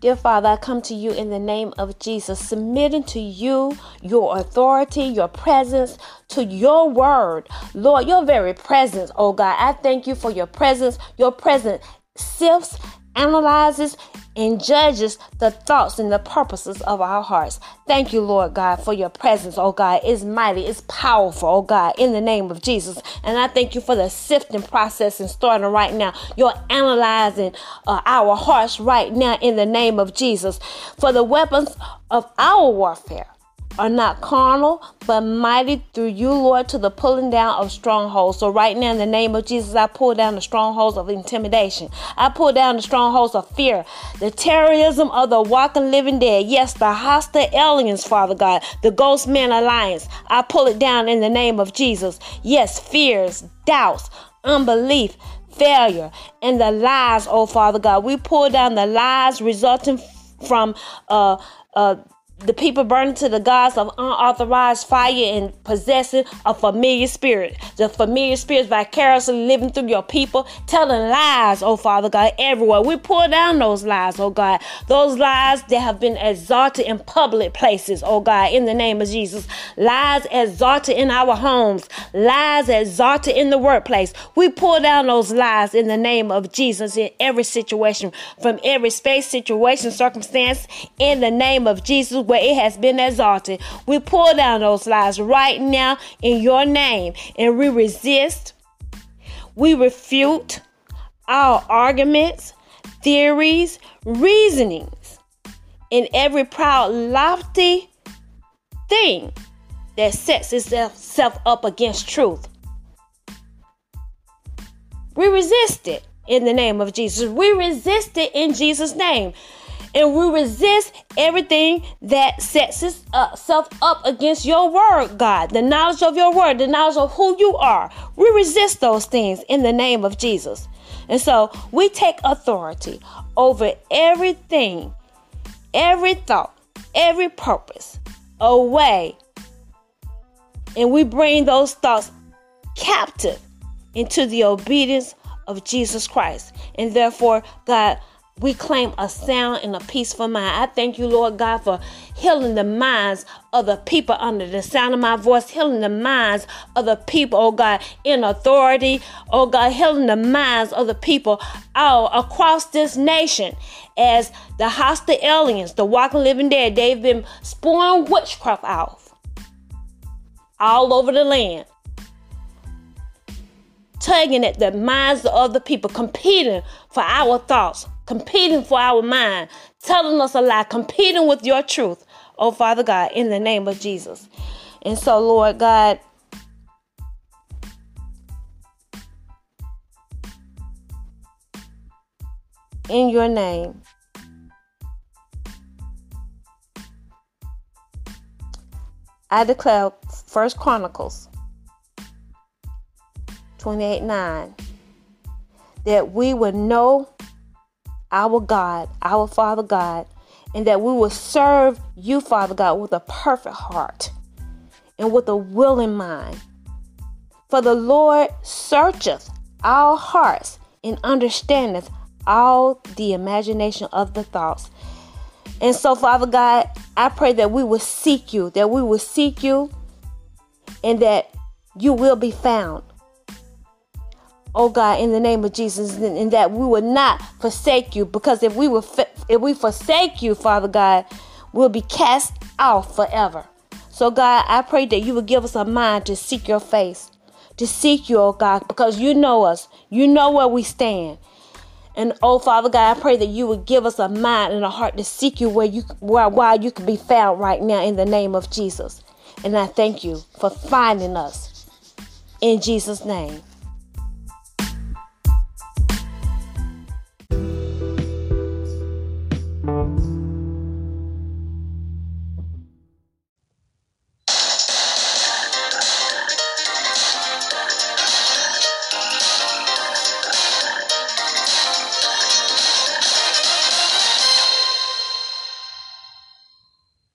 Dear Father, I come to you in the name of Jesus, submitting to you your authority, your presence, to your word. Lord, your very presence, oh God. I thank you for your presence. Your presence sifts, analyzes, and judges the thoughts and the purposes of our hearts. Thank you, Lord God, for your presence, oh God. It's mighty, it's powerful, oh God, in the name of Jesus. And I thank you for the sifting process and starting right now. You're analyzing uh, our hearts right now in the name of Jesus. For the weapons of our warfare are not carnal, but mighty through you, Lord, to the pulling down of strongholds. So, right now, in the name of Jesus, I pull down the strongholds of intimidation. I pull down the strongholds of fear, the terrorism of the walking living dead. Yes, the hostile aliens, Father God, the Ghost Man Alliance. I pull it down in the name of Jesus. Yes, fears, doubts, unbelief, failure, and the lies, oh Father God. We pull down the lies resulting from uh uh the people burning to the gods of unauthorized fire and possessing a familiar spirit. The familiar spirits vicariously living through your people, telling lies, oh Father God, everywhere. We pull down those lies, oh God. Those lies that have been exalted in public places, oh God, in the name of Jesus. Lies exalted in our homes, lies exalted in the workplace. We pull down those lies in the name of Jesus in every situation, from every space, situation, circumstance, in the name of Jesus where it has been exalted. We pull down those lies right now in your name and we resist, we refute our arguments, theories, reasonings, and every proud, lofty thing that sets itself up against truth. We resist it in the name of Jesus. We resist it in Jesus' name and we resist everything that sets itself up against your word, God, the knowledge of your word, the knowledge of who you are. We resist those things in the name of Jesus. And so we take authority over everything, every thought, every purpose away. And we bring those thoughts captive into the obedience of Jesus Christ. And therefore, God, we claim a sound and a peaceful mind. I thank you, Lord God, for healing the minds of the people under the sound of my voice, healing the minds of the people, oh God, in authority, oh God, healing the minds of the people all across this nation as the hostile aliens, the walking living dead, they've been spewing witchcraft out all over the land tugging at the minds of the people, competing for our thoughts, competing for our mind, telling us a lie, competing with your truth, oh Father God, in the name of Jesus. And so, Lord God, in your name, I declare First Chronicles 28 9 that we would know our God, our Father God, and that we will serve you, Father God, with a perfect heart and with a willing mind. For the Lord searcheth our hearts and understandeth all the imagination of the thoughts. And so, Father God, I pray that we will seek you, that we will seek you, and that you will be found oh God, in the name of Jesus, and that we will not forsake you. Because if we will, if we forsake you, Father God, we'll be cast out forever. So God, I pray that you will give us a mind to seek your face, to seek you, oh God, because you know us, you know where we stand. And oh Father God, I pray that you would give us a mind and a heart to seek you where you where while you can be found right now in the name of Jesus. And I thank you for finding us in Jesus' name.